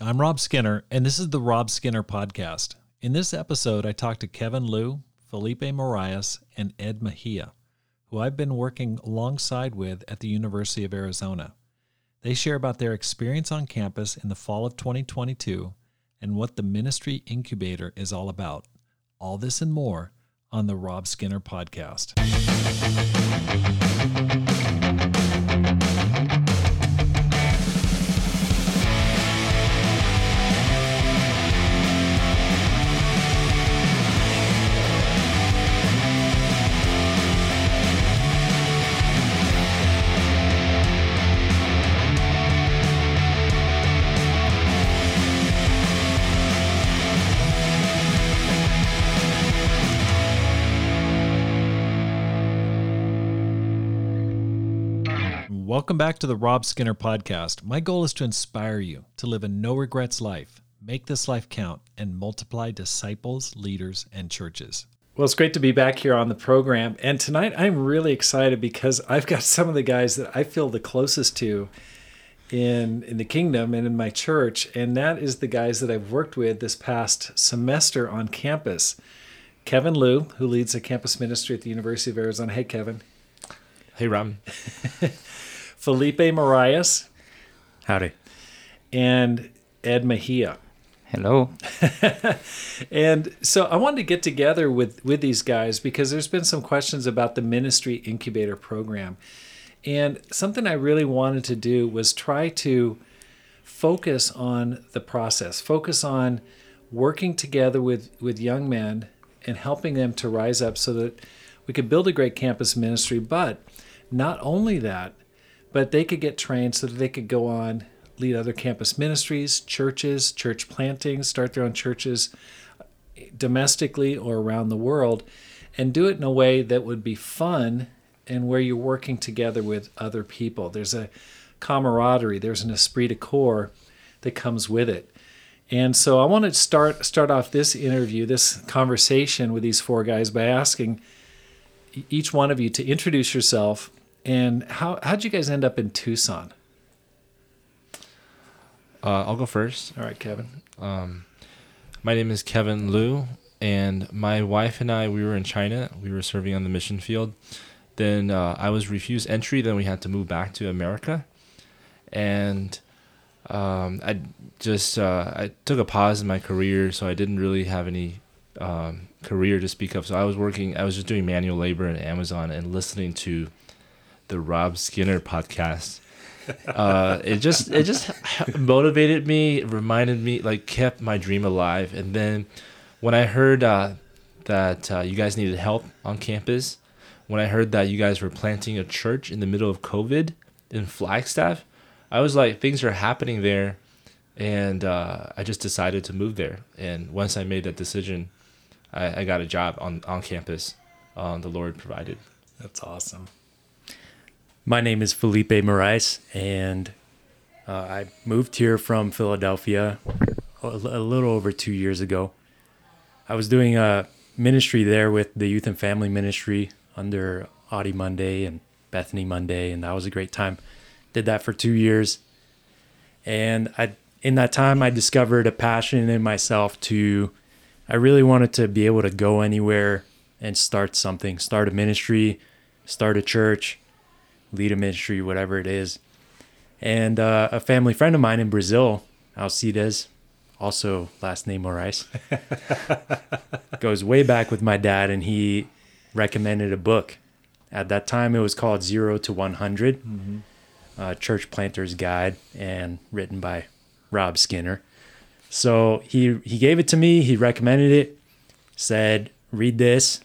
I'm Rob Skinner, and this is the Rob Skinner Podcast. In this episode, I talked to Kevin Lu, Felipe Moraes, and Ed Mejia, who I've been working alongside with at the University of Arizona. They share about their experience on campus in the fall of 2022 and what the Ministry Incubator is all about. All this and more on the Rob Skinner Podcast. Welcome back to the Rob Skinner podcast. My goal is to inspire you to live a no regrets life, make this life count, and multiply disciples, leaders, and churches. Well, it's great to be back here on the program. And tonight I'm really excited because I've got some of the guys that I feel the closest to in in the kingdom and in my church, and that is the guys that I've worked with this past semester on campus. Kevin Lu, who leads a campus ministry at the University of Arizona. Hey, Kevin. Hey, Rob. Felipe Moraes, Howdy. and Ed Mejia. Hello. And so I wanted to get together with with these guys because there's been some questions about the ministry incubator program. And something I really wanted to do was try to focus on the process, focus on working together with with young men and helping them to rise up so that we could build a great campus ministry, but not only that, but they could get trained so that they could go on lead other campus ministries churches church plantings start their own churches eh, domestically or around the world and do it in a way that would be fun and where you're working together with other people. There's a camaraderie there's an esprit de corps that comes with it. And so i want to start start off this interview this conversation with these four guys by asking each one of you to introduce yourself and how how'd you guys end up in Tucson? Uh, I'll go first. All right, Kevin. My name is Kevin Lu, and my wife and I, we were in China. We were serving on the mission field. Then uh, I was refused entry. Then we had to move back to America, and um, I just uh, I took a pause in my career, so I didn't really have any um, career to speak of. So I was working. I was just doing manual labor in Amazon and listening to the Rob Skinner podcast. uh, it just it just motivated me, reminded me, like kept my dream alive. And then when I heard uh, that uh, you guys needed help on campus, when I heard that you guys were planting a church in the middle of COVID in Flagstaff, I was like, things are happening there, and uh, I just decided to move there. And once I made that decision, I, I got a job on on campus. Um, the Lord provided. That's awesome. My name is Felipe Moraes, and uh, I moved here from Philadelphia a, a little over two years ago. I was doing a ministry there with the Youth and Family Ministry under Audie Monday and Bethany Monday, and that was a great time. Did that for two years, and I in that time I discovered a passion in myself to. I really wanted to be able to go anywhere and start something, start a ministry, start a church, lead a ministry, whatever it is. And uh, a family friend of mine in Brazil, Alcides, also last name Moraes, goes way back with my dad, and he recommended a book. At that time, it was called Zero to 100, uh, Church Planter's Guide, and written by Rob Skinner. So he he gave it to me. He recommended it. Said, read this.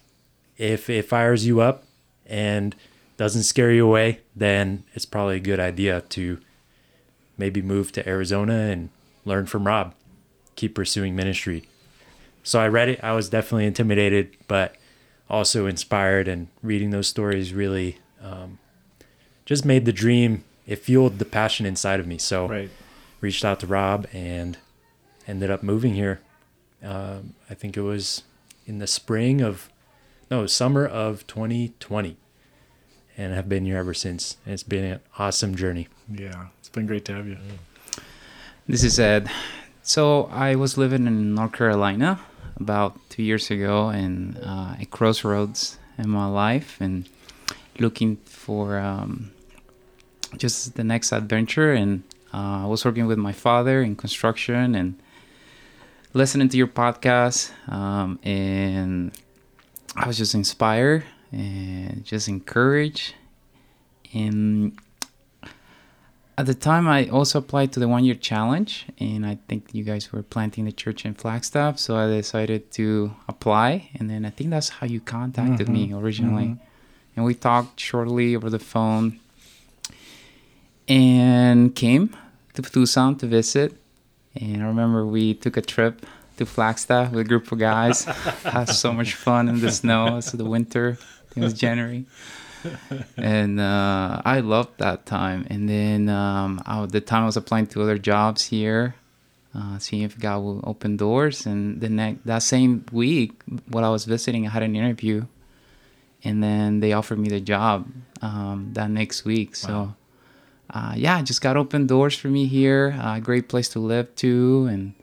If it fires you up and doesn't scare you away, then it's probably a good idea to maybe move to Arizona and learn from Rob. Keep pursuing ministry. So I read it. I was definitely intimidated, but also inspired. And reading those stories really um, just made the dream. It fueled the passion inside of me. So Right. reached out to Rob and ended up moving here. Um, I think it was in the spring of, no, summer of 2020, and have been here ever since. It's been an awesome journey. Yeah, it's been great to have you. This is Ed. So I was living in North Carolina about two years ago, and uh, a crossroads in my life, and looking for um, just the next adventure. And uh, I was working with my father in construction and listening to your podcast, um, and I was just inspired and just encourage. And at the time, I also applied to the one year challenge, and I think you guys were planting the church in Flagstaff, so I decided to apply. And then I think that's how you contacted me mm-hmm. originally. Mm-hmm. And we talked shortly over the phone and came to Tucson to visit. And I remember we took a trip to Flagstaff with a group of guys. Had so much fun in the snow. It's the winter. It was January. and uh, I loved that time. And then um, I, the time I was applying to other jobs here, uh, seeing if God will open doors. And the next that same week, while I was visiting, I had an interview, and then they offered me the job um, that next week. So. Uh, yeah, just got open doors for me here. A uh, great place to live too, and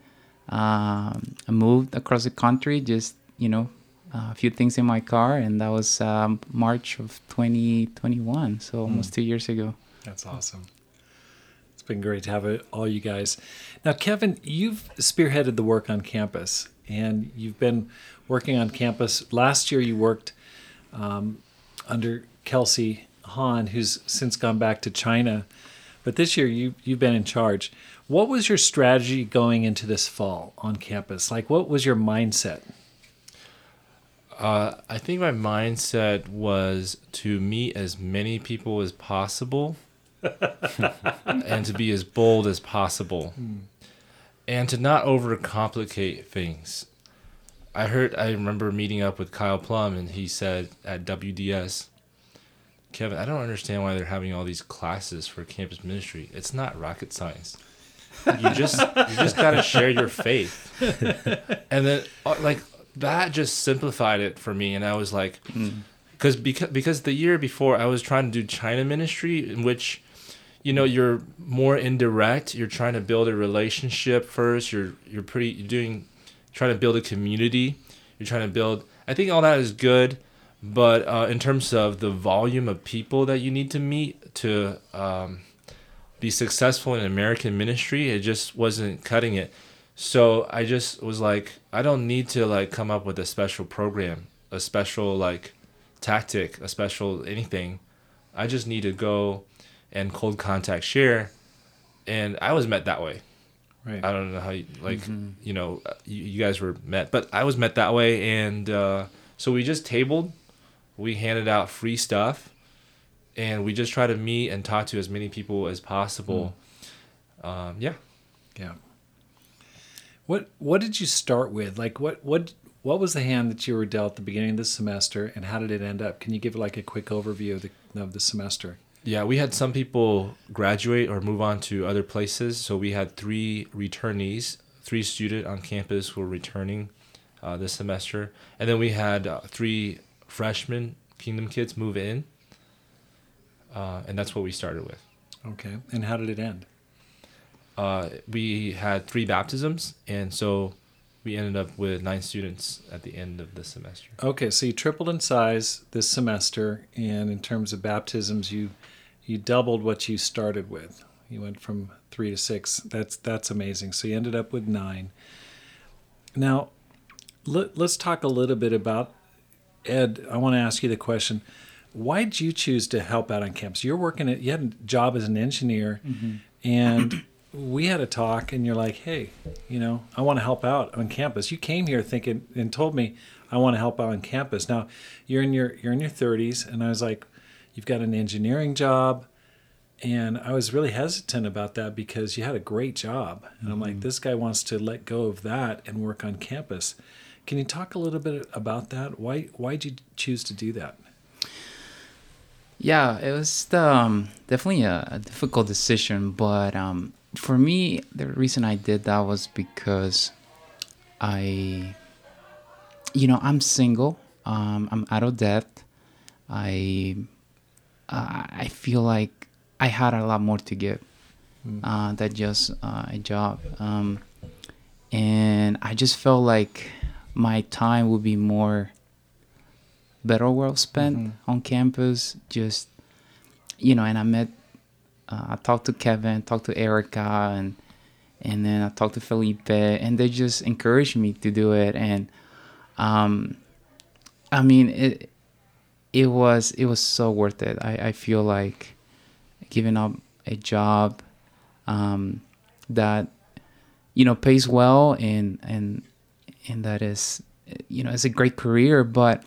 um, I moved across the country. Just you know, a few things in my car, and that was um, March of 2021, so almost two years ago. That's awesome. It's been great to have all you guys. Now, Kevin, you've spearheaded the work on campus, and you've been working on campus. Last year, you worked um, under Kelsey Hahn, who's since gone back to China. But this year, you, you've been in charge. What was your strategy going into this fall on campus? Like, what was your mindset? Uh, I think my mindset was to meet as many people as possible and to be as bold as possible and to not overcomplicate things. I heard, I remember meeting up with Kyle Plum and he said at WDS, Kevin, I don't understand why they're having all these classes for campus ministry. It's not rocket science. You just you just got to share your faith. And then uh, like that just simplified it for me and I was like cuz because because the year before I was trying to do China ministry in which you know you're more indirect, you're trying to build a relationship first, you're you're pretty you're doing trying to build a community. You're trying to build I think all that is good but uh, in terms of the volume of people that you need to meet to um, be successful in American ministry, it just wasn't cutting it. So I just was like, I don't need to like come up with a special program, a special like tactic, a special anything. I just need to go and cold contact share, and I was met that way. Right. I don't know how you, like you know you, you guys were met, but I was met that way, and uh, so we just tabled, we handed out free stuff, and we just try to meet and talk to as many people as possible. Um, yeah. Yeah. What What did you start with? Like, what what what was the hand that you were dealt at the beginning of the semester, and how did it end up? Can you give like a quick overview of the of the semester? Yeah, we had some people graduate or move on to other places. So we had three returnees, three student on campus who were returning uh, this semester, and then we had uh, three freshmen Kingdom kids move in, uh, and that's what we started with. Okay. And how did it end? Uh, we had three baptisms, and so we ended up with nine students at the end of the semester. Okay, so you tripled in size this semester, and in terms of baptisms, you you doubled what you started with. You went from three to six. That's that's amazing. So you ended up with nine. Now, let, let's talk a little bit about Ed. I want to ask you the question: Why did you choose to help out on campus? You're working at you had a job as an engineer, and we had a talk, and you're like, "Hey, you know, I want to help out on campus." You came here thinking and told me, "I want to help out on campus." Now, you're in your you're in your 30s, and I was like, "You've got an engineering job." And I was really hesitant about that because you had a great job. And I'm like, this guy wants to let go of that and work on campus. Can you talk a little bit about that? Why why'd you choose to do that? Yeah, it was um, definitely a, a difficult decision, but um, for me, the reason I did that was because I, you know, I'm single. Um, I'm out of debt. I, uh, I feel like I had a lot more to give, uh, than just uh, a job. Um, and I just felt like my time would be more better well spent on campus. Just you know, and I met, uh, I talked to Kevin, talked to Erica, and and then I talked to Felipe, and they just encouraged me to do it. And um, I mean, it it was it was so worth it. I, I feel like giving up a job um, that you know pays well and and and that is you know it's a great career, but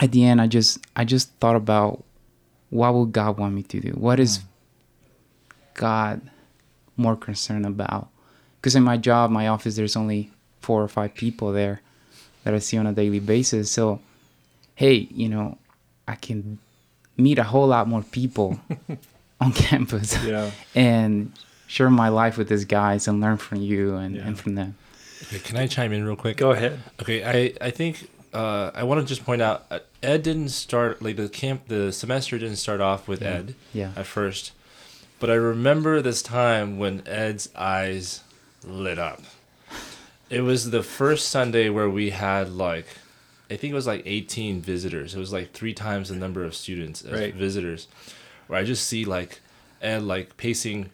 at the end, I just I just thought about what would God want me to do? What is God more concerned about? Because in my job, my office, there's only four or five people there that I see on a daily basis. So, hey, you know, I can meet a whole lot more people on campus Yeah. and share my life with these guys and learn from you and, Yeah. and from them. Okay, can I chime in real quick? Go ahead. Okay, I I think uh, I want to just point out uh, Ed didn't start like the camp the semester didn't start off with Ed Yeah. at first, but I remember this time when Ed's eyes lit up. It was the first Sunday where we had like, I think it was like 18 visitors. It was like three times the number of students as Right. visitors. Where I just see like Ed like pacing,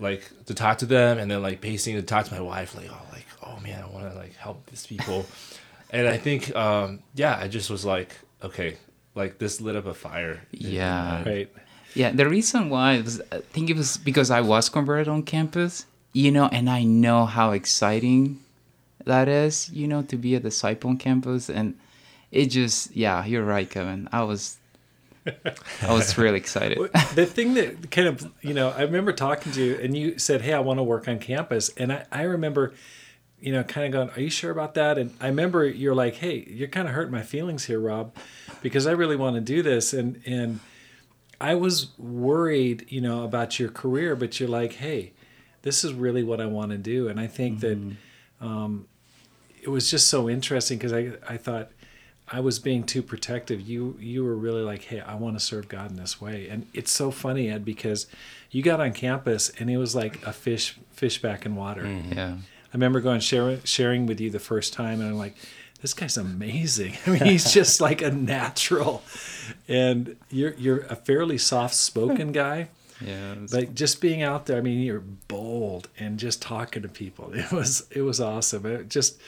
like to talk to them, and then like pacing to talk to my wife. Like oh like oh man, I want to like help these people. and I think um yeah, I just was like okay, like this lit up a fire. in- in Yeah. Right. Yeah, the reason why was I think it was because I was converted on campus, you know, and I know how exciting that is, you know, to be a disciple on campus, and it just yeah, you're right, Kevin. I was, I was really excited. The thing that kind of you know i remember talking to you and you said hey i want to work on campus and i, I remember you know kind of going are you sure about that and i remember you're like hey you're kind of hurting my feelings here rob because i really want to do this and and i was worried you know about your career but you're like hey this is really what i want to do and i think that um, it was just so interesting because I, I thought I was being too protective. You you were really like, hey, I want to serve God in this way. And it's so funny, Ed, because you got on campus and it was like a fish fish back in water. Yeah, I remember going sharing sharing with you the first time, and I'm like, this guy's amazing. I mean, he's just like a natural, and you're you're a fairly soft spoken hmm. guy. yeah, was- But just being out there, I mean, you're bold and just talking to people. It was it was awesome. It just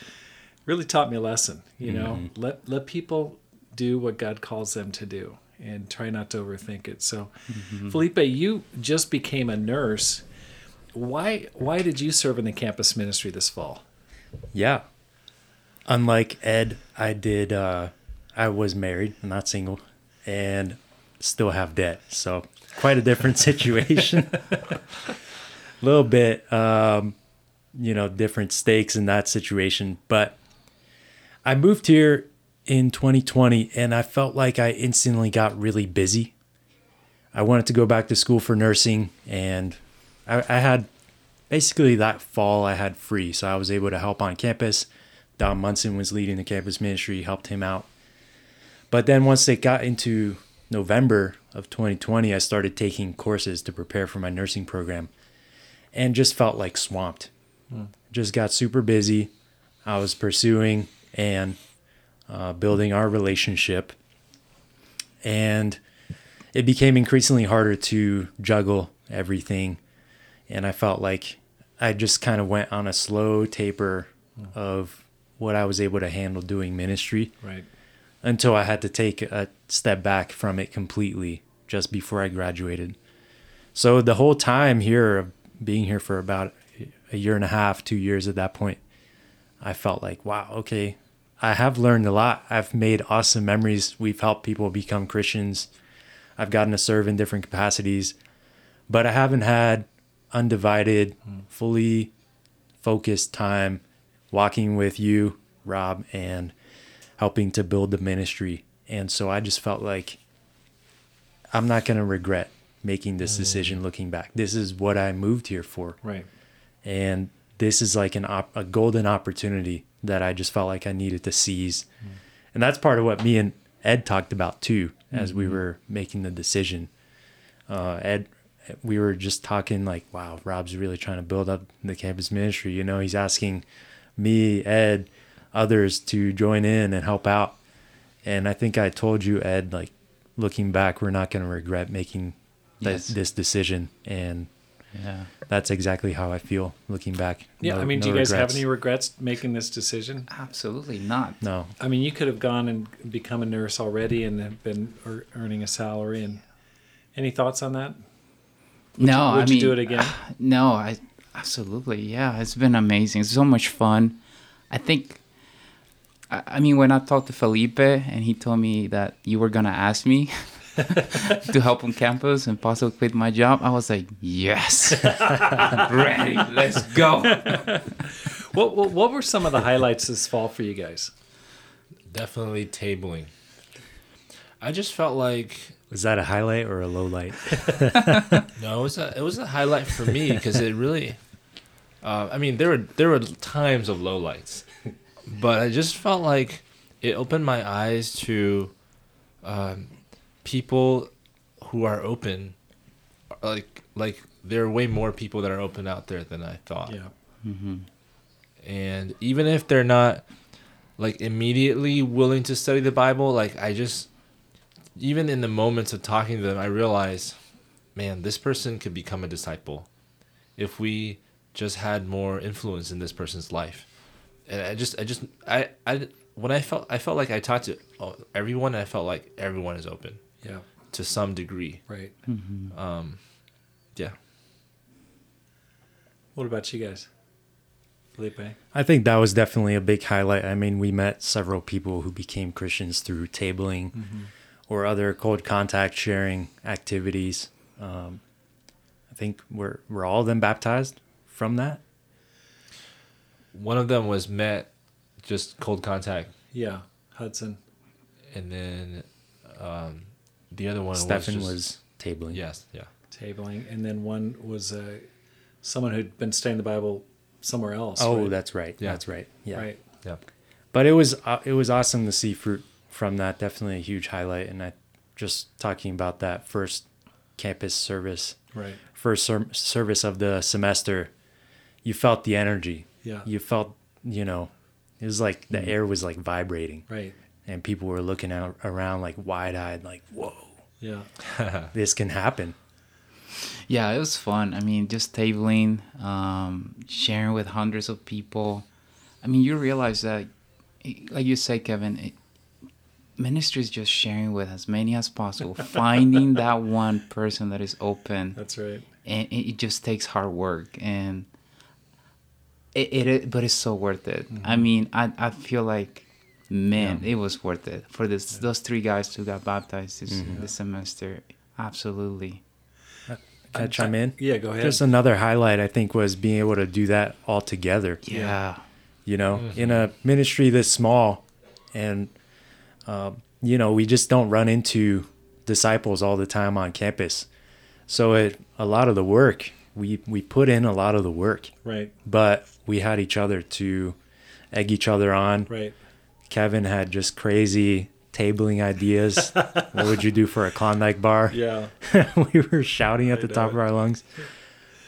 really taught me a lesson. You know, mm-hmm. let let people do what God calls them to do, and try not to overthink it. So, mm-hmm. Felipe, you just became a nurse. Why why did you serve in the campus ministry this fall? Yeah. Unlike Ed, I did. Uh, I was married, not single, and still have debt. So quite a different situation. A little bit, um, you know, different stakes in that situation. But I moved here in 2020, and I felt like I instantly got really busy. I wanted to go back to school for nursing, and I, I had basically that fall I had free, so I was able to help on campus. Don Munson was leading the campus ministry, helped him out. But then once they got into November of 2020, I started taking courses to prepare for my nursing program and just felt like swamped. Just got super busy. I was pursuing and uh, building our relationship. And it became increasingly harder to juggle everything and I felt like I just kind of went on a slow taper of what I was able to handle doing ministry Right. until I had to take a step back from it completely just before I graduated. So the whole time here, of being here for about a year and a half, two years at that point, I felt like, wow, okay, I have learned a lot. I've made awesome memories. We've helped people become Christians. I've gotten to serve in different capacities, but I haven't had undivided, hmm. fully focused time walking with you, Rob, and helping to build the ministry. And so I just felt like I'm not going to regret making this mm-hmm. decision looking back. This is what I moved here for. Right. And this is like an op- a golden opportunity that I just felt like I needed to seize. Mm. And that's part of what me and Ed talked about too as we mm-hmm. were making the decision. Uh, Ed we were just talking like, wow, Rob's really trying to build up the campus ministry. You know, he's asking me, Ed, others to join in and help out. And I think I told you, Ed, like looking back, we're not going to regret making th- Yes. this decision. And Yeah. that's exactly how I feel looking back. Yeah, No- I mean, do no you guys regrets. have any regrets making this decision? Absolutely not. No. I mean, you could have gone and become a nurse already and have been ear- earning a salary. And any thoughts on that? no, would I you mean, do it again? No, I absolutely. Yeah, it's been amazing. It's so much fun. I think. I I mean, when I talked to Felipe and he told me that you were gonna ask me to help on campus and possibly quit my job, I was like, yes, ready, let's go. What, what what were some of the highlights this fall for you guys? Definitely tabling. I just felt like Was that a highlight or a low light? no, it was a it was a highlight for me because it really. Uh, I mean, there were there were times of lowlights, but I just felt like it opened my eyes to um, people who are open. Like like there are way more people that are open out there than I thought. Yeah, and even if they're not like immediately willing to study the bible like i just even in the moments of talking to them i realize man this person could become a disciple if we just had more influence in this person's life. And i just i just i i when i felt i felt like i talked to oh, everyone i felt like everyone is open. Yeah, to some degree. Right. um yeah. What about you guys, Felipe? I think that was definitely a big highlight. I mean, we met several people who became Christians through tabling or other cold contact sharing activities. Um, I think we're we're all of them baptized from that. one of them was met just cold contact Yeah, Hudson. and then um, the other one Stefan was, was, tabling. yes, yeah, tabling, and then one was uh, someone who'd been studying the Bible somewhere else. Oh, right? that's right. Yeah. That's right. Yeah. right. yeah. But it was uh, it was awesome to see fruit from that. Definitely a huge highlight. And I just talking about that first campus service, Right. first ser- service of the semester, you felt the energy. Yeah. You felt, you know, it was like the air was like vibrating, Right. and people were looking out around like wide eyed, like, "Whoa, Yeah. this can happen." Yeah, it was fun. I mean, just tabling, um, sharing with hundreds of people. I mean, you realize that, like you say, Kevin, it, ministry is just sharing with as many as possible, finding that one person that is open, That's right. and it, it just takes hard work. And it, it, it but it's so worth it. I mm-hmm. mean, I, I feel like, man, it was worth it for this those three guys who got baptized this, mm-hmm. this semester. Absolutely. Uh, can I chime in? Yeah, go ahead. Just another highlight, I think, was being able to do that all together. Yeah. you know, mm-hmm. in a ministry this small, and um, you know, we just don't run into disciples all the time on campus. So it a lot of the work we we put in a lot of the work, right. but we had each other to egg each other on. Right. Kevin had just crazy tabling ideas. what would you do for a Klondike bar? Yeah. we were shouting at I the top of our lungs.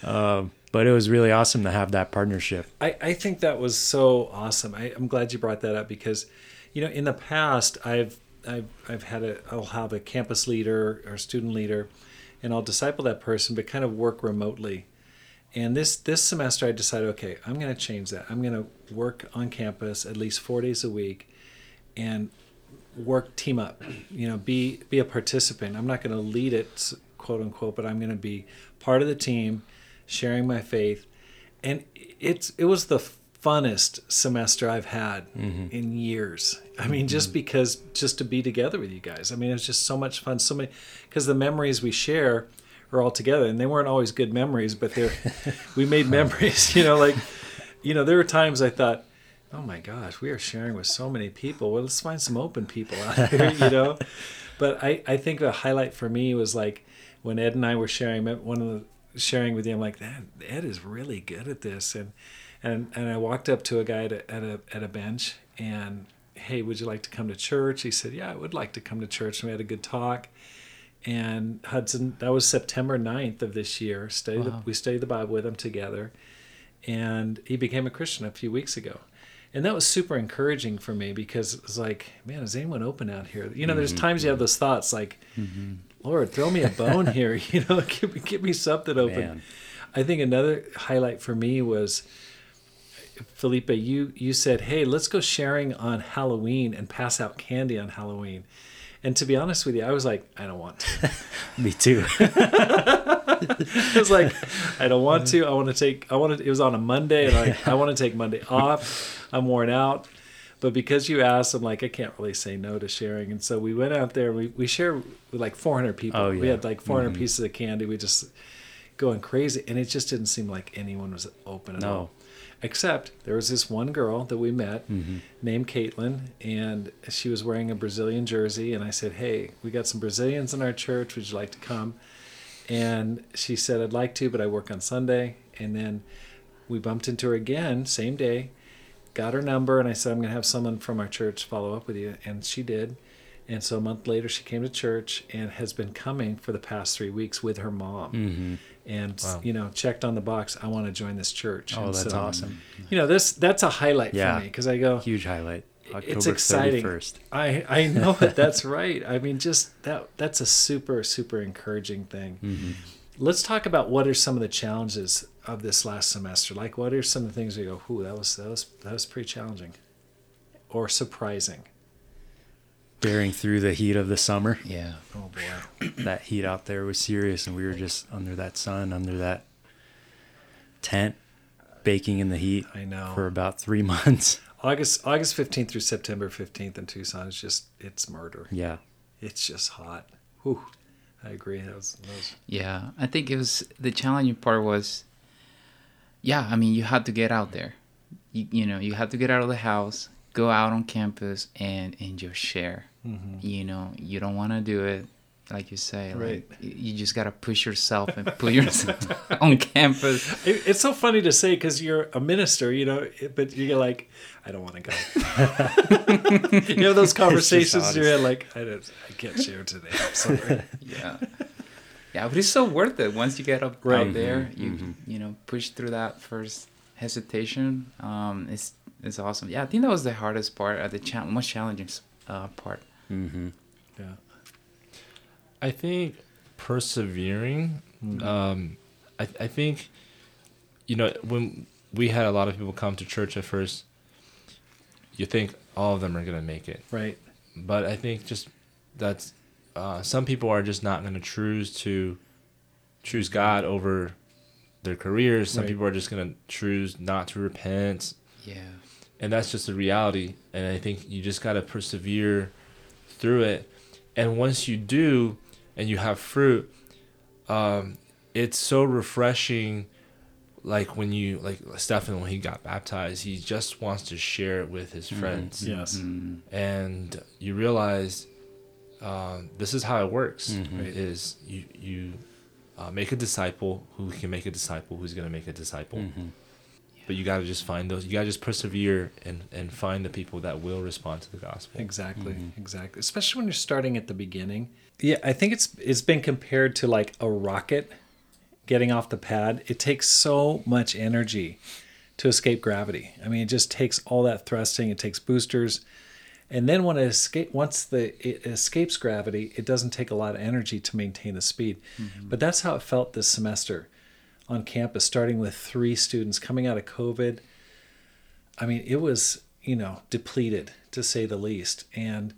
Um, but it was really awesome to have that partnership. I, I think that was so awesome. I, I'm glad you brought that up because, you know, in the past I've I've I've had a I'll have a campus leader or student leader, and I'll disciple that person, but kind of work remotely. And this this semester I decided, okay, I'm going to change that. I'm going to work on campus at least four days a week, and work team up. You know, be be a participant. I'm not going to lead it, quote unquote, but I'm going to be part of the team, sharing my faith and it's it was the funnest semester I've had mm-hmm. in years. I mean, just mm-hmm. because just to be together with you guys. I mean, it was just so much fun. So many because the memories we share are all together, and they weren't always good memories, but they're we made memories. You know, like you know, there were times I thought. Oh my gosh, we are sharing with so many people. Well, let's find some open people out here, you know. But I, I think the highlight for me was like when Ed and I were sharing one of the sharing with you. I'm like, that Ed is really good at this, and and and I walked up to a guy at a, at a at a bench and hey, would you like to come to church? He said, yeah, I would like to come to church. And we had a good talk, and Hudson. That was September 9th of this year. Studied the, we studied the Bible with him together, and he became a Christian a few weeks ago. And that was super encouraging for me because it was like, man, is anyone open out here? You know, there's mm-hmm. times you have those thoughts like, mm-hmm. Lord, throw me a bone here. You know, give me, give me something open. Man. I think another highlight for me was Felipe. You you said, "Hey, let's go sharing on Halloween and pass out candy on Halloween." And to be honest with you, I was like, I don't want to. Me too. I was like, I don't want to. I want to take. I want to. It was on a Monday, and like, I want to take Monday off. I'm worn out. But because you asked, I'm like, I can't really say no to sharing. And so we went out there. We we shared with like 400 people. Oh, yeah. We had like 400 mm-hmm. pieces of candy. We just going crazy, and it just didn't seem like anyone was open at No. all. Except there was this one girl that we met mm-hmm. named Caitlin, and she was wearing a Brazilian jersey. And I said, Hey, we got some Brazilians in our church. Would you like to come? And she said, I'd like to, but I work on Sunday. And then we bumped into her again, same day, got her number, and I said, I'm going to have someone from our church follow up with you. And she did. And so a month later, she came to church and has been coming for the past three weeks with her mom. hmm And Wow. you know, checked on the box. I want to join this church. Oh, And that's so, awesome. You know, this that's a highlight Yeah. for me because I go, Huge highlight. October it's exciting. 31st. I I know it. That's right. I mean, just that that's a super super encouraging thing. Mm-hmm. Let's talk about what are some of the challenges of this last semester. Like, what are some of the things we go, "Ooh, that was that was that was pretty challenging," or surprising. Bearing through the heat of the summer. Yeah. Oh boy. that heat out there was serious and we were just under that sun under that tent baking in the heat I know. for about three months August August fifteenth through September fifteenth in Tucson is just it's murder. yeah It's just hot. Whew. I agree. That was, that was Yeah, I think it was the challenging part was, yeah, I mean, you had to get out there. You, you know, you had to get out of the house, go out on campus, and and just share. You know, you don't want to do it like you say. Right. Like, you just gotta push yourself and put yourself on campus. It, it's so funny to say because you're a minister, you know, but you're like, I don't want to go. you have those conversations in your head, like, I don't, I can't share today. I'm sorry. Yeah. Yeah, but it's so worth it once you get up Right. out there. You you know push through that first hesitation. Um, it's it's awesome. Yeah, I think that was the hardest part, uh, the cha- most challenging uh, part. Mm-hmm. Yeah. I think persevering. Um, I, I think, you know, when we had a lot of people come to church at first, you think all of them are gonna make it, Right. but I think just that's uh, some people are just not gonna choose to choose God over their careers. Some Right. people are just gonna choose not to repent, Yeah. and that's just the reality. And I think you just gotta persevere through it. And once you do, and you have fruit, um, it's so refreshing. Like when you like Stephen when he got baptized, he just wants to share it with his friends, Yes. and you realize um, this is how it works. Mhm. It is you you uh, make a disciple who can make a disciple who's gonna make a disciple Mm-hmm. But you got to just find those you got to just persevere and and find the people that will respond to the gospel Exactly. Mm-hmm. Exactly. Especially when you're starting at the beginning. Yeah, I think it's it's been compared to like a rocket getting off the pad. It takes so much energy to escape gravity. I mean, it just takes all that thrusting. It takes boosters, and then when it escape once the it escapes gravity, it doesn't take a lot of energy to maintain the speed. Mm-hmm. But that's how it felt this semester on campus, starting with three students coming out of COVID. I mean, it was, you know, depleted to say the least. And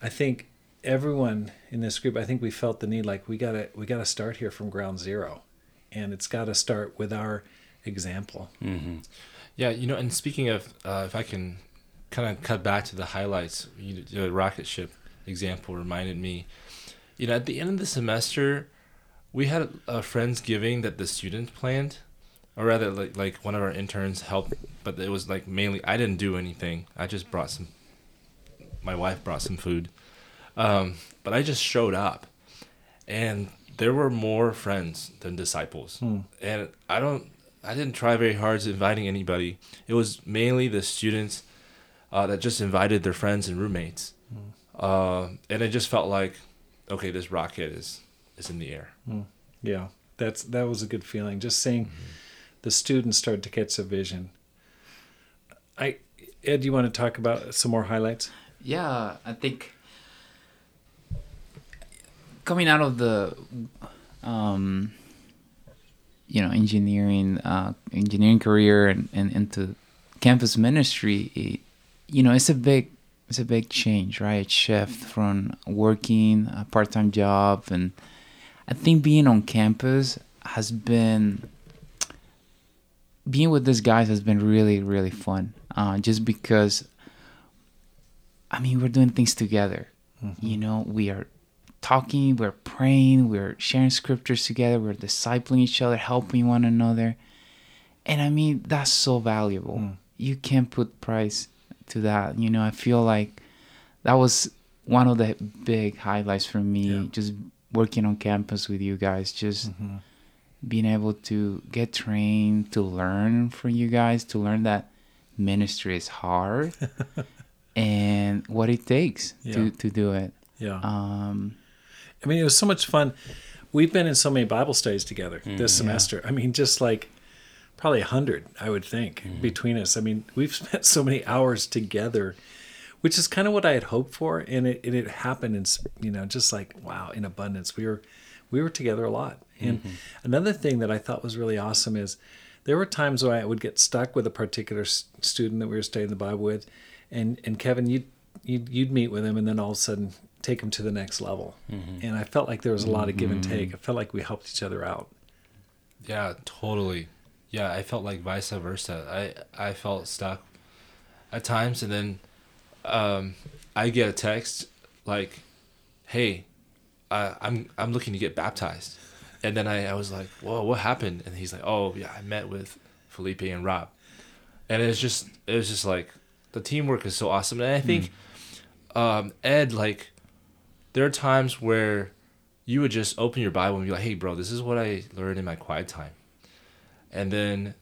I think everyone in this group, I think we felt the need like we gotta we gotta start here from ground zero. And it's gotta start with our example. Mm-hmm. yeah you know and speaking of uh, if i can kind of cut back to the highlights you, the rocket ship example reminded me you know at the end of the semester we had a friendsgiving that the students planned or rather like, like one of our interns helped but it was like mainly i didn't do anything. I just brought some my wife brought some food. Um, but i just showed up and there were more friends than disciples. And i don't i didn't try very hard to inviting anybody. It was mainly the students uh, that just invited their friends and roommates. Uh, and it just felt like okay, this rocket is is in the air. Yeah, that's that was a good feeling. Just seeing the students start to catch the vision. I Ed, do you want to talk about some more highlights? Yeah, I think coming out of the um, you know engineering uh, engineering career and, and into campus ministry, it, you know, it's a big it's a big change, right? Shift from working a part time job, and I think being on campus has been being with these guys has been really really fun. Uh, just because I mean, we're doing things together. You know, we are talking, we're praying, we're sharing scriptures together, we're discipling each other, helping one another. And I mean, that's so valuable. You can't put price to that. You know, I feel like that was one of the big highlights for me, Yeah. just working on campus with you guys, just mm-hmm. being able to get trained, to learn from you guys, to learn that ministry is hard and what it takes Yeah. to, to do it. Yeah. Um, I mean, it was so much fun. We've been in so many Bible studies together this mm, semester. I mean, just like probably a hundred, I would think, mm-hmm. between us. I mean, we've spent so many hours together, which is kind of what I had hoped for, and it and it happened And you know just like wow in abundance. We were we were together a lot. And mm-hmm. another thing that I thought was really awesome is there were times where I would get stuck with a particular s- student that we were studying the Bible with, and and Kevin, you'd you'd, you'd meet with him, and then all of a sudden take him to the next level. Mm-hmm. And I felt like there was a lot of give and mm-hmm. take. I felt like we helped each other out. Yeah, totally. Yeah, I felt like vice versa. I I felt stuck at times, and then um, I get a text like, "Hey, I, I'm I'm looking to get baptized," and then I, I was like, "Whoa, what happened?" And he's like, "Oh yeah, I met with Felipe and Rob," and it's just it was just like the teamwork is so awesome, and I think um, Ed like there are times where you would just open your Bible and be like, "Hey, bro, this is what I learned in my quiet time," and then,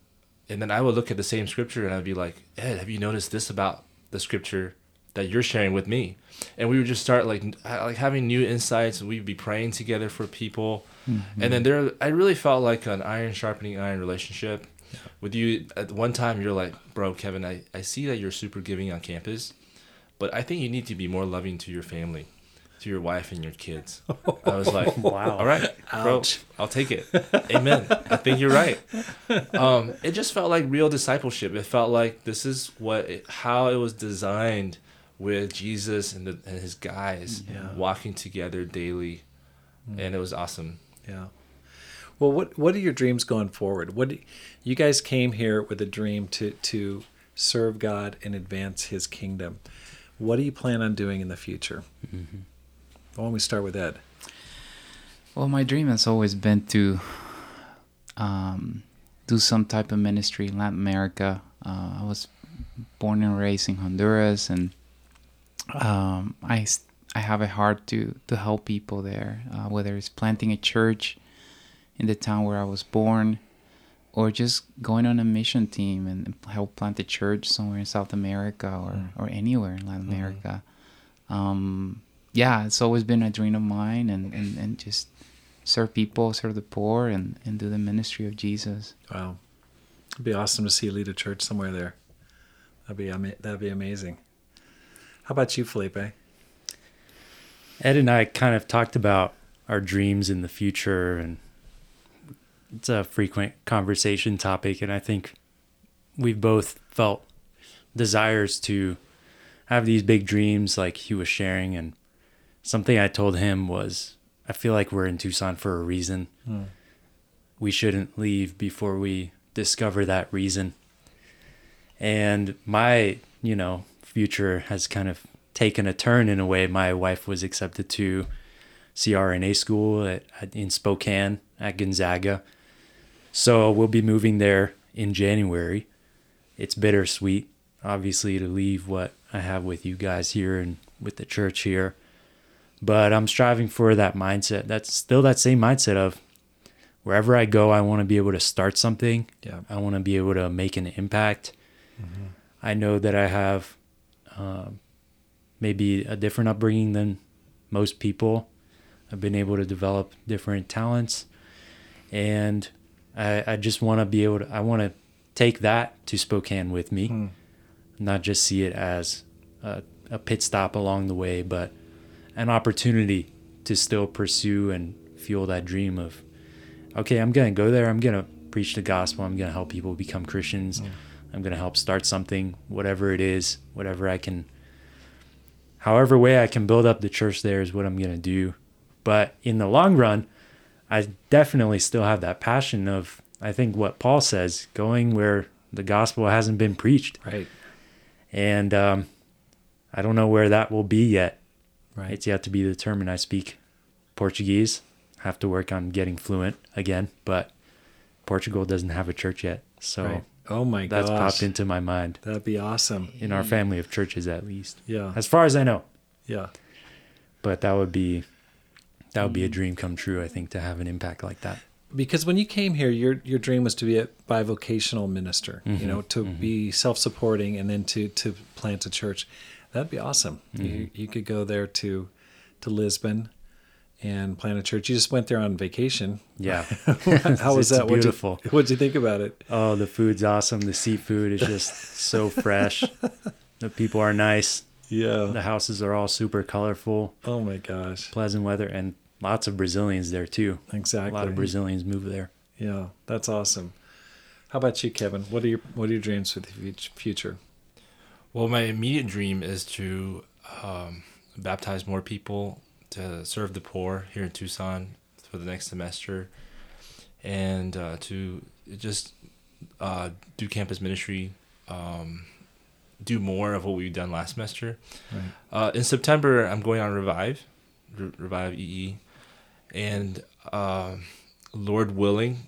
and then I would look at the same scripture and I'd be like, "Ed, have you noticed this about the scripture that you're sharing with me?" And we would just start like like having new insights, and we'd be praying together for people, and then there, I really felt like an iron sharpening iron relationship. With you, at one time, you're like, "Bro, Kevin, I, I see that you're super giving on campus, but I think you need to be more loving to your family." To your wife and your kids. I was like, Wow. all right, bro, Ouch. I'll take it. Amen. I think you're right. Um, it just felt like real discipleship. It felt like this is what it, how it was designed with Jesus and, the, and his guys Yeah. walking together daily, and it was awesome. Yeah. Well, what what are your dreams going forward? What you guys came here with a dream to to serve God and advance His kingdom. What do you plan on doing in the future? Why don't we start with Ed? Well, my dream has always been to um, do some type of ministry in Latin America. Uh, I was born and raised in Honduras, and um, I I have a heart to to help people there, uh, whether it's planting a church in the town where I was born, or just going on a mission team and help plant a church somewhere in South America or, or anywhere in Latin America. Um, yeah, it's always been a dream of mine, and, and, and just serve people, serve the poor, and, and do the ministry of Jesus. Wow, it'd be awesome to see you lead a church somewhere there. That'd be that'd be amazing. How about you, Felipe? Ed and I kind of talked about our dreams in the future, and it's a frequent conversation topic. And I think we've both felt desires to have these big dreams, like he was sharing. And something I told him was, I feel like we're in Tucson for a reason. Hmm. We shouldn't leave before we discover that reason. And my, you know, future has kind of taken a turn in a way. My wife was accepted to CRNA school at, at, in Spokane at Gonzaga. So we'll be moving there in January. It's bittersweet, obviously, to leave what I have with you guys here and with the church here. But I'm striving for that mindset. That's still that same mindset of wherever I go, I want to be able to start something. Yeah. I want to be able to make an impact. Mm-hmm. I know that I have um, maybe a different upbringing than most people. I've been able to develop different talents, and I, I just want to be able to. I want to take that to Spokane with me, Hmm. not just see it as a, a pit stop along the way, but an opportunity to still pursue and fuel that dream of, okay, I'm gonna go there. I'm gonna preach the gospel. I'm gonna help people become Christians. I'm gonna help start something, whatever it is, whatever I can. However way I can build up the church there is what I'm gonna do. But in the long run, I definitely still have that passion of I think what Paul says, going where the gospel hasn't been preached, Right. and um, I don't know where that will be yet. Right. It's yet to be determined. I speak Portuguese, have to work on getting fluent again, but Portugal doesn't have a church yet, so right. Oh my god. that's gosh. popped into my mind That'd be awesome. in our family of churches, at least, Yeah. as far as I know. Yeah. But that would be that would be a mm. dream come true. I think to have an impact like that. because when you came here, your your dream was to be a bivocational minister. You mm-hmm. know, to mm-hmm. be self supporting and then to to plant a church. That'd be awesome. You mm-hmm. you could go there to to Lisbon and plant a church. You just went there on vacation. Yeah. How was It's that? What'd you- beautiful. What'd you think about it? Oh, the food's awesome. The seafood is just so fresh. The people are nice. Yeah. The houses are all super colorful, Oh my gosh. pleasant weather, and lots of Brazilians there too. Exactly. A lot of Brazilians move there. Yeah, that's awesome. How about you, Kevin? What are your what are your dreams for the future? Well, my immediate dream is to um, baptize more people, to serve the poor here in Tucson for the next semester, and uh, to just uh, do campus ministry, um, do more of what we've done last semester. Right. Uh, in September, I'm going on Revive, Re- Revive EE, and uh, Lord willing,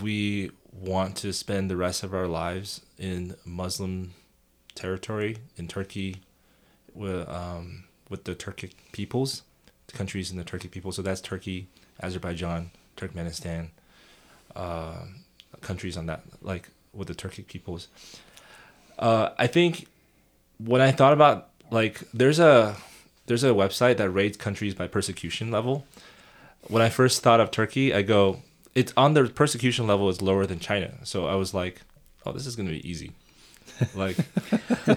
we want to spend the rest of our lives in Muslim territory in Turkey, with um, with the Turkic peoples, countries and the Turkic people. So that's Turkey, Azerbaijan, Turkmenistan, uh, countries on that like with the Turkic peoples. Uh, I think when I thought about like there's a there's a website that rates countries by persecution level. When I first thought of Turkey, I go, it's on the persecution level is lower than China. So I was like, oh, this is gonna be easy. Like,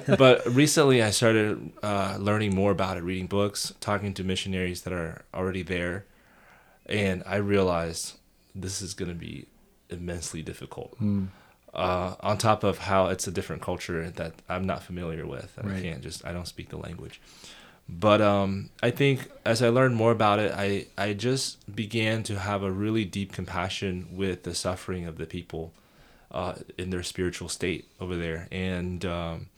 but recently I started uh, learning more about it, reading books, talking to missionaries that are already there, and I realized this is gonna be immensely difficult. Uh, on top of how it's a different culture that I'm not familiar with, and I can't just I don't speak the language. But um, I think as I learned more about it, I I just began to have a really deep compassion with the suffering of the people uh, in their spiritual state over there, and um,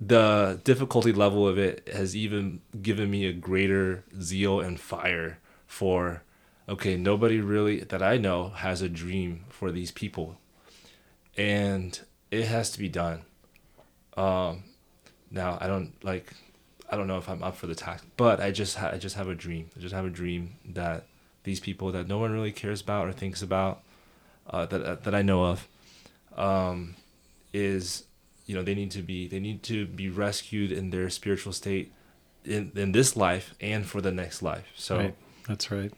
the difficulty level of it has even given me a greater zeal and fire for okay nobody really that i know has a dream for these people. And it has to be done. Um now i don't like i don't know if i'm up for the task but i just ha- i just have a dream. I just have a dream that these people that no one really cares about or thinks about uh, that that i know of um is you know they need to be they need to be rescued in their spiritual state in in this life and for the next life so Right. That's right.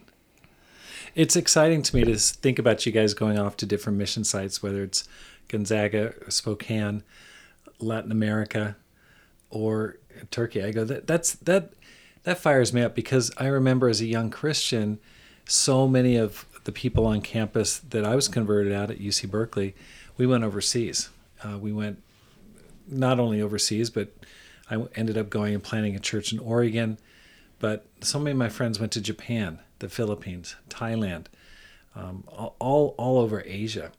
It's exciting to me to think about you guys going off to different mission sites, whether it's Gonzaga, Spokane, Latin America, or Turkey. I go that that's that that fires me up because I remember as a young Christian, so many of the people on campus that I was converted at at UC Berkeley, we went overseas. Uh, we went not only overseas, but I ended up going and planting a church in Oregon. But so many of my friends went to Japan, the Philippines, Thailand, um, all, all over Asia,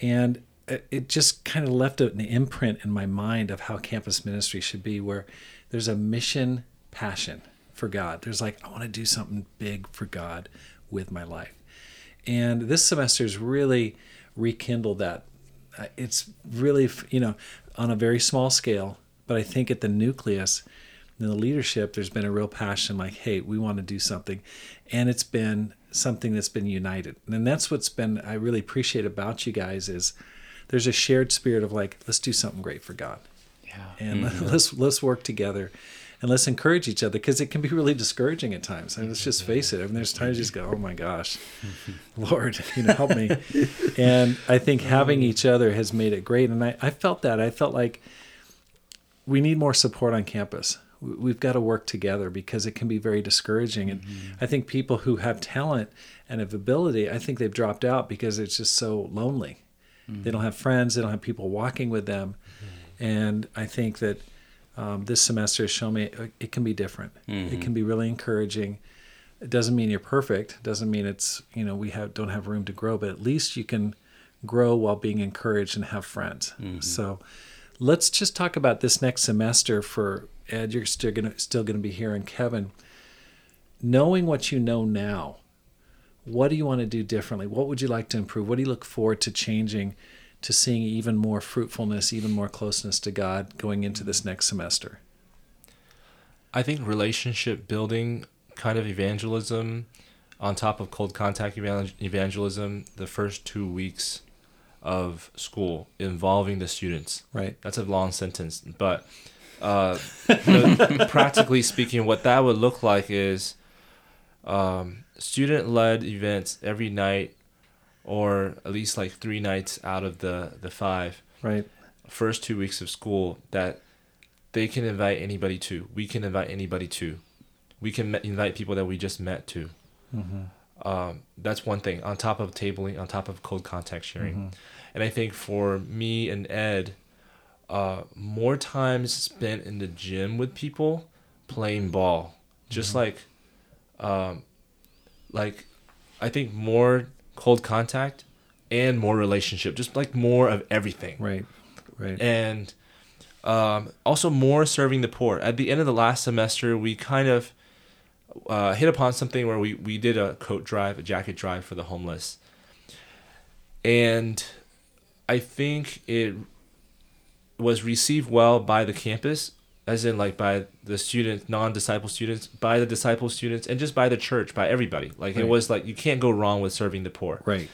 and it just kind of left an imprint in my mind of how campus ministry should be, where there's a mission passion for God. There's like I want to do something big for God with my life, and this semester's really rekindled that. Uh, It's really you know on a very small scale, but I think at the nucleus in the leadership, there's been a real passion like, hey, we want to do something. And it's been something that's been united. And that's what's been, I really appreciate about you guys is there's a shared spirit of like, let's do something great for God. Yeah. And let's, let's work together. And let's encourage each other because it can be really discouraging at times. And let's just face it. I mean, there's times you just go, "Oh my gosh, Lord, you know, help me." and I think having oh. each other has made it great. And I, I felt that. I felt like we need more support on campus. We- We've got to work together because it can be very discouraging. And mm-hmm. I think people who have talent and have ability, I think they've dropped out because it's just so lonely. They don't mm. have friends. They don't have people walking with them. And I think that um, this semester has shown me it can be different. It can be really encouraging. It doesn't mean you're perfect. It doesn't mean it's you know we have don't have room to grow, but at least you can grow while being encouraged and have friends. So let's just talk about this next semester for Ed. You're still gonna still gonna be here, and Kevin. Knowing what you know now, what do you want to do differently? What would you like to improve? What do you look forward to changing, to seeing even more fruitfulness, even more closeness to God going into this next semester? I think relationship building kind of evangelism on top of cold contact evangelism the first two weeks of school involving the students. Right. That's a long sentence, but uh, the- practically speaking, what that would look like is um, student-led events every night, or at least like three nights out of the the five Right. first two weeks of school that they can invite anybody to. We can invite anybody to. We can me- invite people that we just met to. Um, that's one thing. On top of tabling, on top of cold contact sharing, and I think for me and Ed, uh, more times spent in the gym with people playing ball, just like, um, like, I think more cold contact and more relationship, just like more of everything Right. Right. and um, also more serving the poor. At the end of the last semester, we kind of uh, hit upon something where we, we did a coat drive, a jacket drive for the homeless. And I think it was received well by the campus, as in like by the students, non-disciple students, by the disciple students, and just by the church, by everybody. Like it was like you can't go wrong with serving the poor. Right.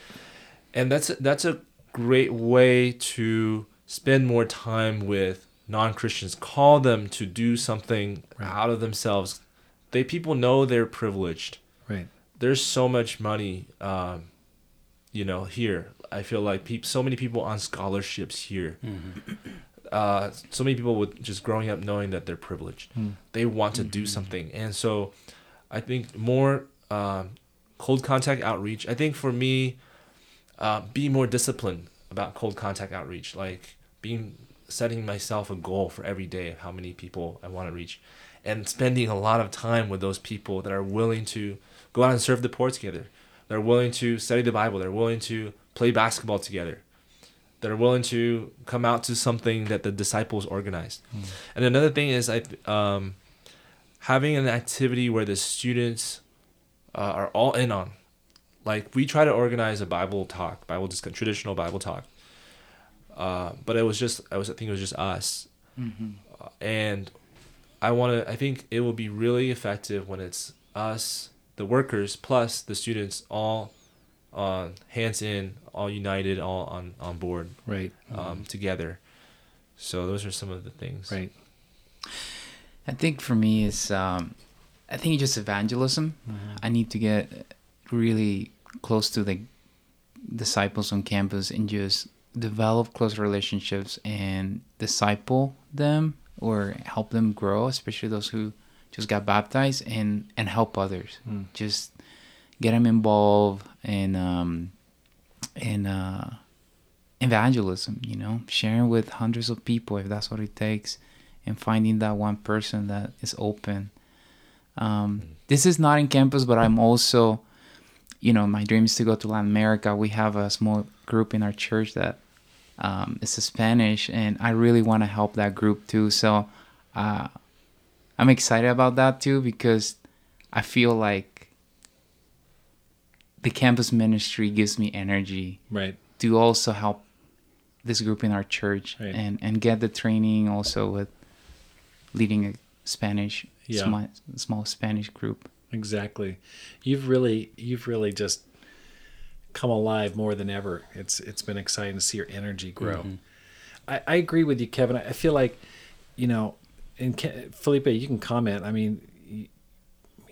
and that's that's a great way to spend more time with non-christians. Call them to do something out of themselves. They people know they're privileged. Right. there's so much money um, you know here. I feel like peop so many people on scholarships here uh, so many people with just growing up knowing that they're privileged. They want to do something. And so i think more um, cold contact outreach i think for me uh, be more disciplined about cold contact outreach like being setting myself a goal for every day of how many people i want to reach and spending a lot of time with those people that are willing to go out and serve the poor together. They're willing to study the bible. They're willing to play basketball together that are willing to come out to something that the disciples organized. And another thing is i um, having an activity where the students uh, are all in on like we try to organize a bible talk bible discussion traditional bible talk uh, but it was just i was i think it was just us. Uh, and i want to i think it will be really effective when it's us the workers plus the students all uh, hands in all united all on on board Right. um, together so those are some of the things Right. I think for me is, um, I think just evangelism. I need to get really close to the disciples on campus and just develop close relationships and disciple them or help them grow, especially those who just got baptized and and help others. Just get them involved in um, in uh, evangelism. You know, sharing with hundreds of people if that's what it takes and finding that one person that is open. Um, this is not in campus, but I'm also, you know, my dream is to go to Latin America. We have a small group in our church that um, is Spanish, and I really want to help that group too. So uh, I'm excited about that too because I feel like the campus ministry gives me energy Right. to also help this group in our church Right. and and get the training also with leading a Spanish Yeah. small, small Spanish group. Exactly. You've really you've really just come alive more than ever. It's it's been exciting to see your energy grow. Mm-hmm. I, I agree with you, Kevin. I feel like, you know, and Ke- Felipe, you can comment. I mean,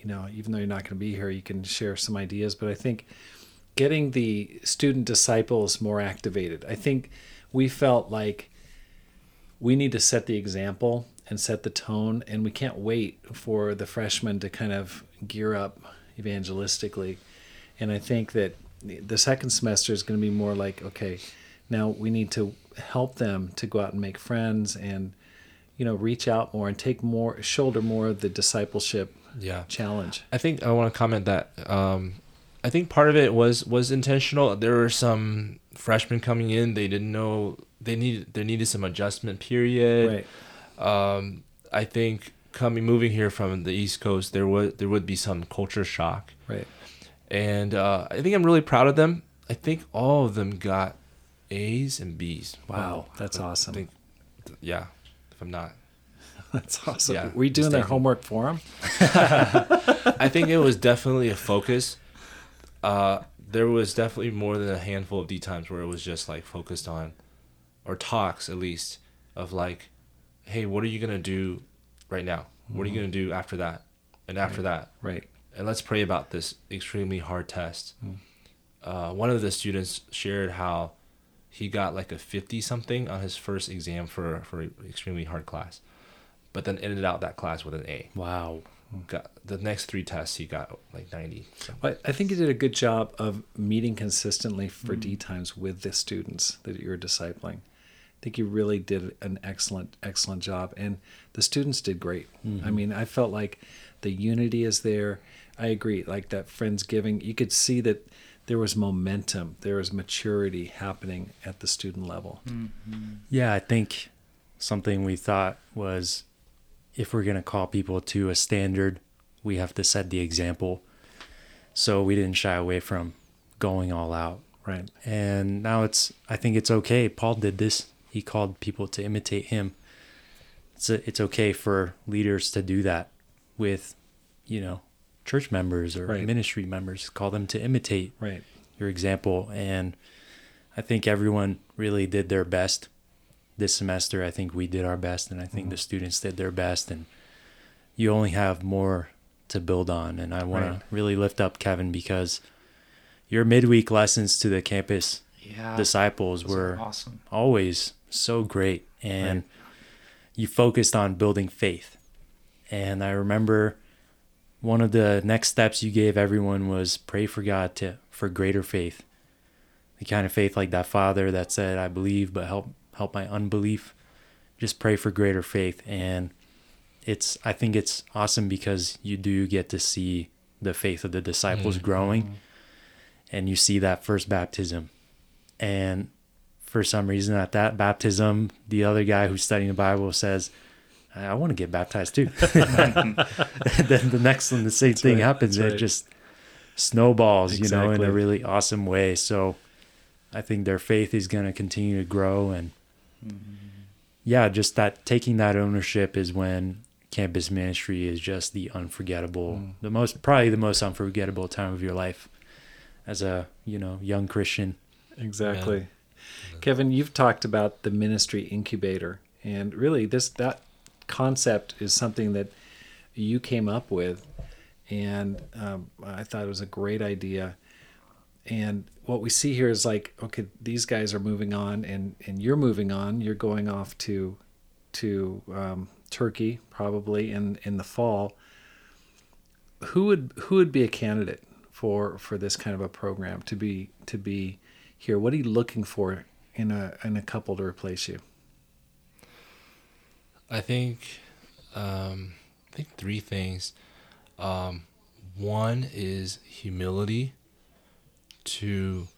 you, know, even though you're not going to be here, you can share some ideas. But I think getting the student disciples more activated. I think we felt like we need to set the example and set the tone, and we can't wait for the freshmen to kind of gear up evangelistically. And I think that the second semester is going to be more like, okay, now we need to help them to go out and make friends and you know reach out more and take more shoulder more of the discipleship Yeah. challenge. I think I want to comment that um, I think part of it was was intentional. There were some freshmen coming in; they didn't know they needed there needed some adjustment period. Right. Um, I think coming moving here from the East Coast, there would there would be some culture shock, Right. and uh, I think I'm really proud of them. I think all of them got A's and B's. Wow, that's I awesome. think, yeah, if I'm not, That's awesome. Yeah, Were you doing their homework for them? I think it was definitely a focus. Uh, there was definitely more than a handful of D times where it was just like focused on, or talks at least, of like, hey, what are you gonna do right now? What are you gonna do after that, and after that, Right. and let's pray about this extremely hard test. Uh, one of the students shared how he got like a 50 something on his first exam for for an extremely hard class, but then ended out that class with an A. Wow. Got the next three tests he got like 90. So, Well, I think you did a good job of meeting consistently for D mm-hmm. times with the students that you're discipling. I think you really did an excellent, excellent job, and the students did great. I mm-hmm. mean, I felt like the unity is there. I agree, like that friendsgiving. You could see that there was momentum, there was maturity happening at the student level. Mm-hmm. Yeah, I think something we thought was if we're going to call people to a standard, we have to set the example. So we didn't shy away from going all out. Right. And now it's, I think it's okay. Paul did this. He called people to imitate him. It's, a, it's okay for leaders to do that with, you know, church members or Right. ministry members. Call them to imitate Right. your example. And I think everyone really did their best this semester. I think we did our best, and I think the mm-hmm. students did their best. And you only have more to build on. And I want Right. to really lift up Kevin because your midweek lessons to the campus Yeah. disciples were awesome. always so great and you focused on building faith and i remember one of the next steps you gave everyone was pray for god to for greater faith the kind of faith like that father that said i believe but help help my unbelief. Just pray for greater faith. And it's i think it's awesome because you do get to see the faith of the disciples mm-hmm. growing mm-hmm. and you see that first baptism. And for some reason at that baptism the other guy who's studying the bible says i want to get baptized too. Then the next one the same thing right, happens. that's right. it just snowballs you know in a really awesome way. So i think their faith is going to continue to grow and yeah just that taking that ownership is when campus ministry is just the unforgettable Mm. the most probably the most unforgettable time of your life as a you know young christian Exactly. Kevin, you've talked about the ministry incubator, and really, this that concept is something that you came up with, and um, I thought it was a great idea. And what we see here is like, okay, these guys are moving on, and and you're moving on. You're going off to to um, Turkey probably in in the fall. Who would who would be a candidate for for this kind of a program to be to be here? What are you looking for in a in a couple to replace you? I think, um, I think three things. Um, one is humility to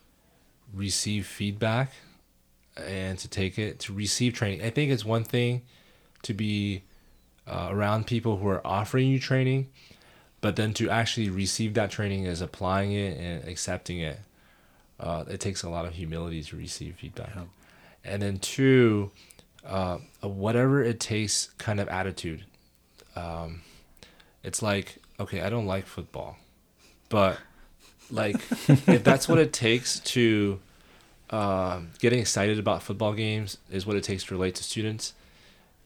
receive feedback and to take it to receive training. I think it's one thing to be uh, around people who are offering you training, but then to actually receive that training is applying it and accepting it. Uh, it takes a lot of humility to receive feedback. Yeah. And then two, uh, whatever it takes kind of attitude. Um, it's like, okay, I don't like football, but like if that's what it takes to um, getting excited about football games is what it takes to relate to students.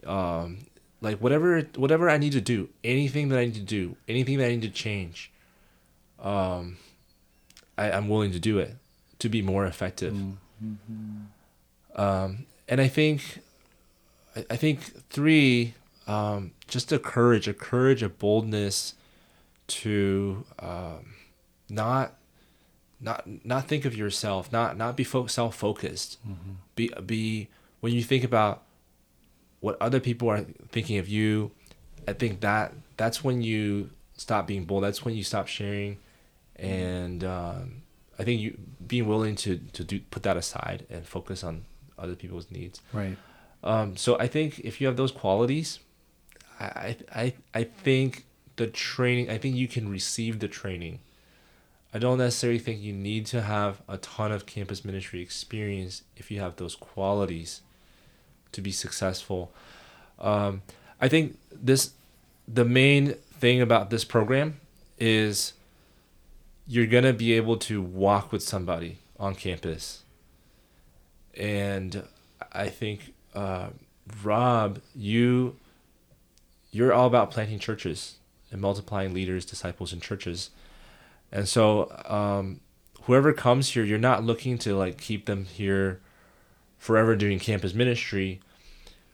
Um, like whatever whatever I need to do, anything that I need to do, anything that I need to change, um, I, I'm willing to do it to be more effective. Um, and I think, I, I think three, um, just a courage, a courage, a boldness to um, not not not think of yourself, not not be fo- self focused. Be be when you think about what other people are thinking of you. I think that that's when you stop being bold. That's when you stop sharing, and um, I think you being willing to to do put that aside and focus on other people's needs. Right. Um, so I think if you have those qualities, I, I I think the training. I think you can receive the training. I don't necessarily think you need to have a ton of campus ministry experience if you have those qualities to be successful. Um, I think this the main thing about this program is you're gonna be able to walk with somebody on campus, and I think uh, Rob, you you're all about planting churches and multiplying leaders, disciples, and churches. And so, um, whoever comes here, you're not looking to like keep them here forever doing campus ministry.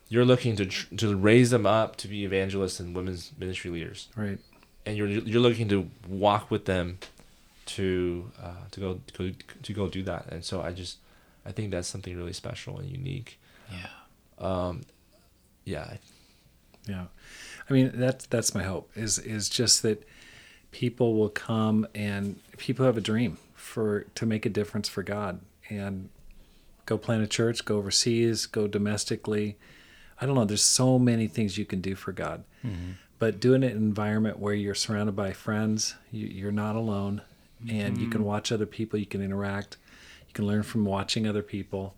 You're looking to tr- to raise them up to be evangelists and women's ministry leaders, Right. and you're you're looking to walk with them to uh, to go to go to go do that. And so, I just I think that's something really special and unique. Yeah. Um, yeah, Yeah, I mean that's that's my hope is is just that people will come and people have a dream for to make a difference for God and go plant a church, go overseas, go domestically. I don't know. There's so many things you can do for God, mm-hmm. but doing it in an environment where you're surrounded by friends, you, you're not alone, and you can mm-hmm. watch other people, you can interact, you can learn from watching other people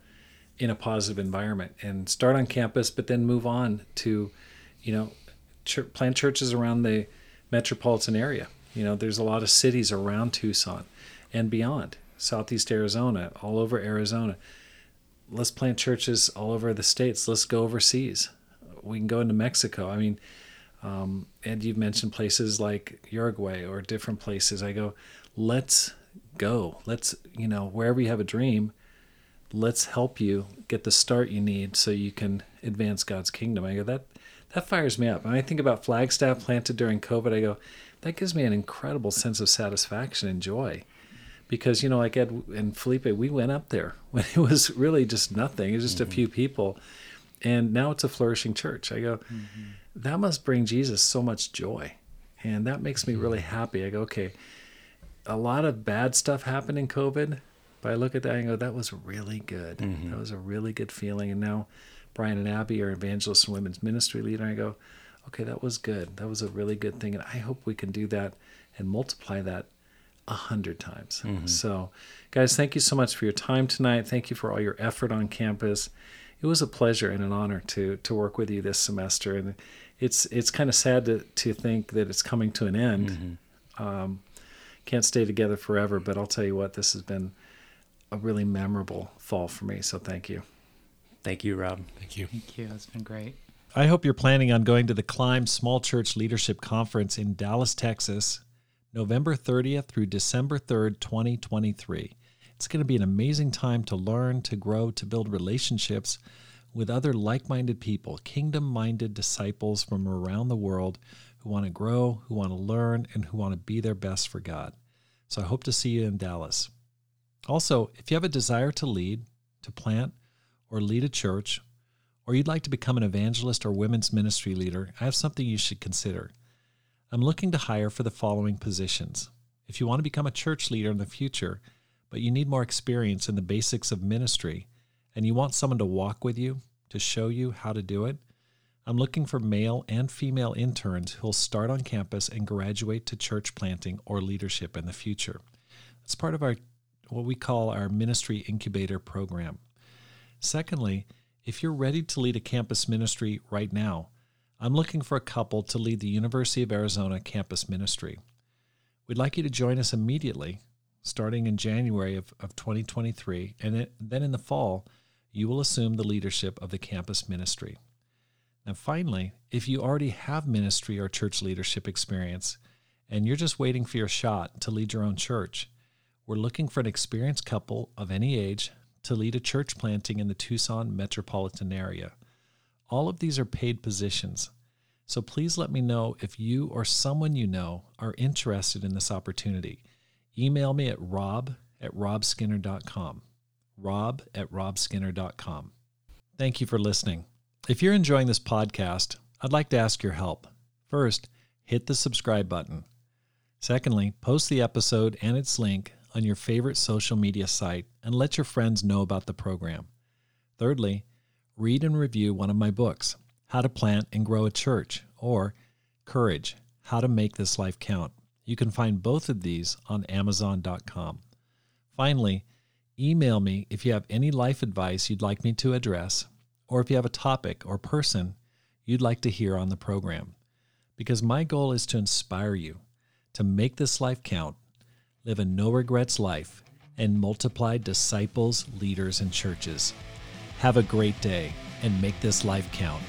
in a positive environment, and start on campus, but then move on to you know, ch- plant churches around the metropolitan area. You know, there's a lot of cities around Tucson and beyond, Southeast Arizona, all over Arizona. Let's plant churches all over the states. Let's go overseas. We can go into Mexico. I mean, um, and you've mentioned places like Uruguay or different places. I go, let's go. Let's, you know, wherever you have a dream, let's help you get the start you need so you can advance God's kingdom. I go, that that fires me up. When I think about Flagstaff planted during COVID, I go, that gives me an incredible sense of satisfaction and joy. Because, you know, like Ed and Felipe, we went up there when it was really just nothing. It was just a mm-hmm. few people. And now it's a flourishing church. I go, mm-hmm. that must bring Jesus so much joy. And that makes me really mm-hmm. happy. I go, okay, a lot of bad stuff happened in COVID, but I look at that and go, that was really good. That was a really good feeling. And now Brian and Abby are evangelist and women's ministry leader. And I go, okay, that was good. That was a really good thing. And I hope we can do that and multiply that a hundred times. So, guys, thank you so much for your time tonight. Thank you for all your effort on campus. It was a pleasure and an honor to to work with you this semester. And it's it's kind of sad to to think that it's coming to an end. Um, can't stay together forever, but I'll tell you what, this has been a really memorable fall for me. So thank you. Thank you, Rob. thank you. Thank you. It's been great. I hope you're planning on going to the Climb Small Church Leadership Conference in Dallas, Texas, November 30th through December 3rd, 2023. It's going to be an amazing time to learn, to grow, to build relationships with other like minded people, kingdom minded disciples from around the world who want to grow, who want to learn, and who want to be their best for God. So I hope to see you in Dallas. Also, if you have a desire to lead, to plant, or lead a church, or you'd like to become an evangelist or women's ministry leader, I have something you should consider. I'm looking to hire for the following positions. If you want to become a church leader in the future, but you need more experience in the basics of ministry, and you want someone to walk with you, to show you how to do it, I'm looking for male and female interns who'll start on campus and graduate to church planting or leadership in the future. That's part of our what we call our ministry incubator program. Secondly, if you're ready to lead a campus ministry right now, I'm looking for a couple to lead the University of Arizona campus ministry. We'd like you to join us immediately, starting in January of, of 2023, and then in the fall, you will assume the leadership of the campus ministry. And finally, if you already have ministry or church leadership experience and you're just waiting for your shot to lead your own church, we're looking for an experienced couple of any age to lead a church planting in the Tucson metropolitan area. All of these are paid positions. So please let me know if you or someone you know are interested in this opportunity. Email me at rob at robskinner.com. Rob at robskinner.com. Thank you for listening. If you're enjoying this podcast, I'd like to ask your help. First, hit the subscribe button. Secondly, post the episode and its link on your favorite social media site and let your friends know about the program. Thirdly, read and review one of my books, How to Plant and Grow a Church, or Courage How to Make This Life Count. You can find both of these on Amazon.com. Finally, email me if you have any life advice you'd like me to address or if you have a topic or person you'd like to hear on the program. Because my goal is to inspire you to make this life count, live a no regrets life, and multiply disciples, leaders, and churches. Have a great day and make this life count.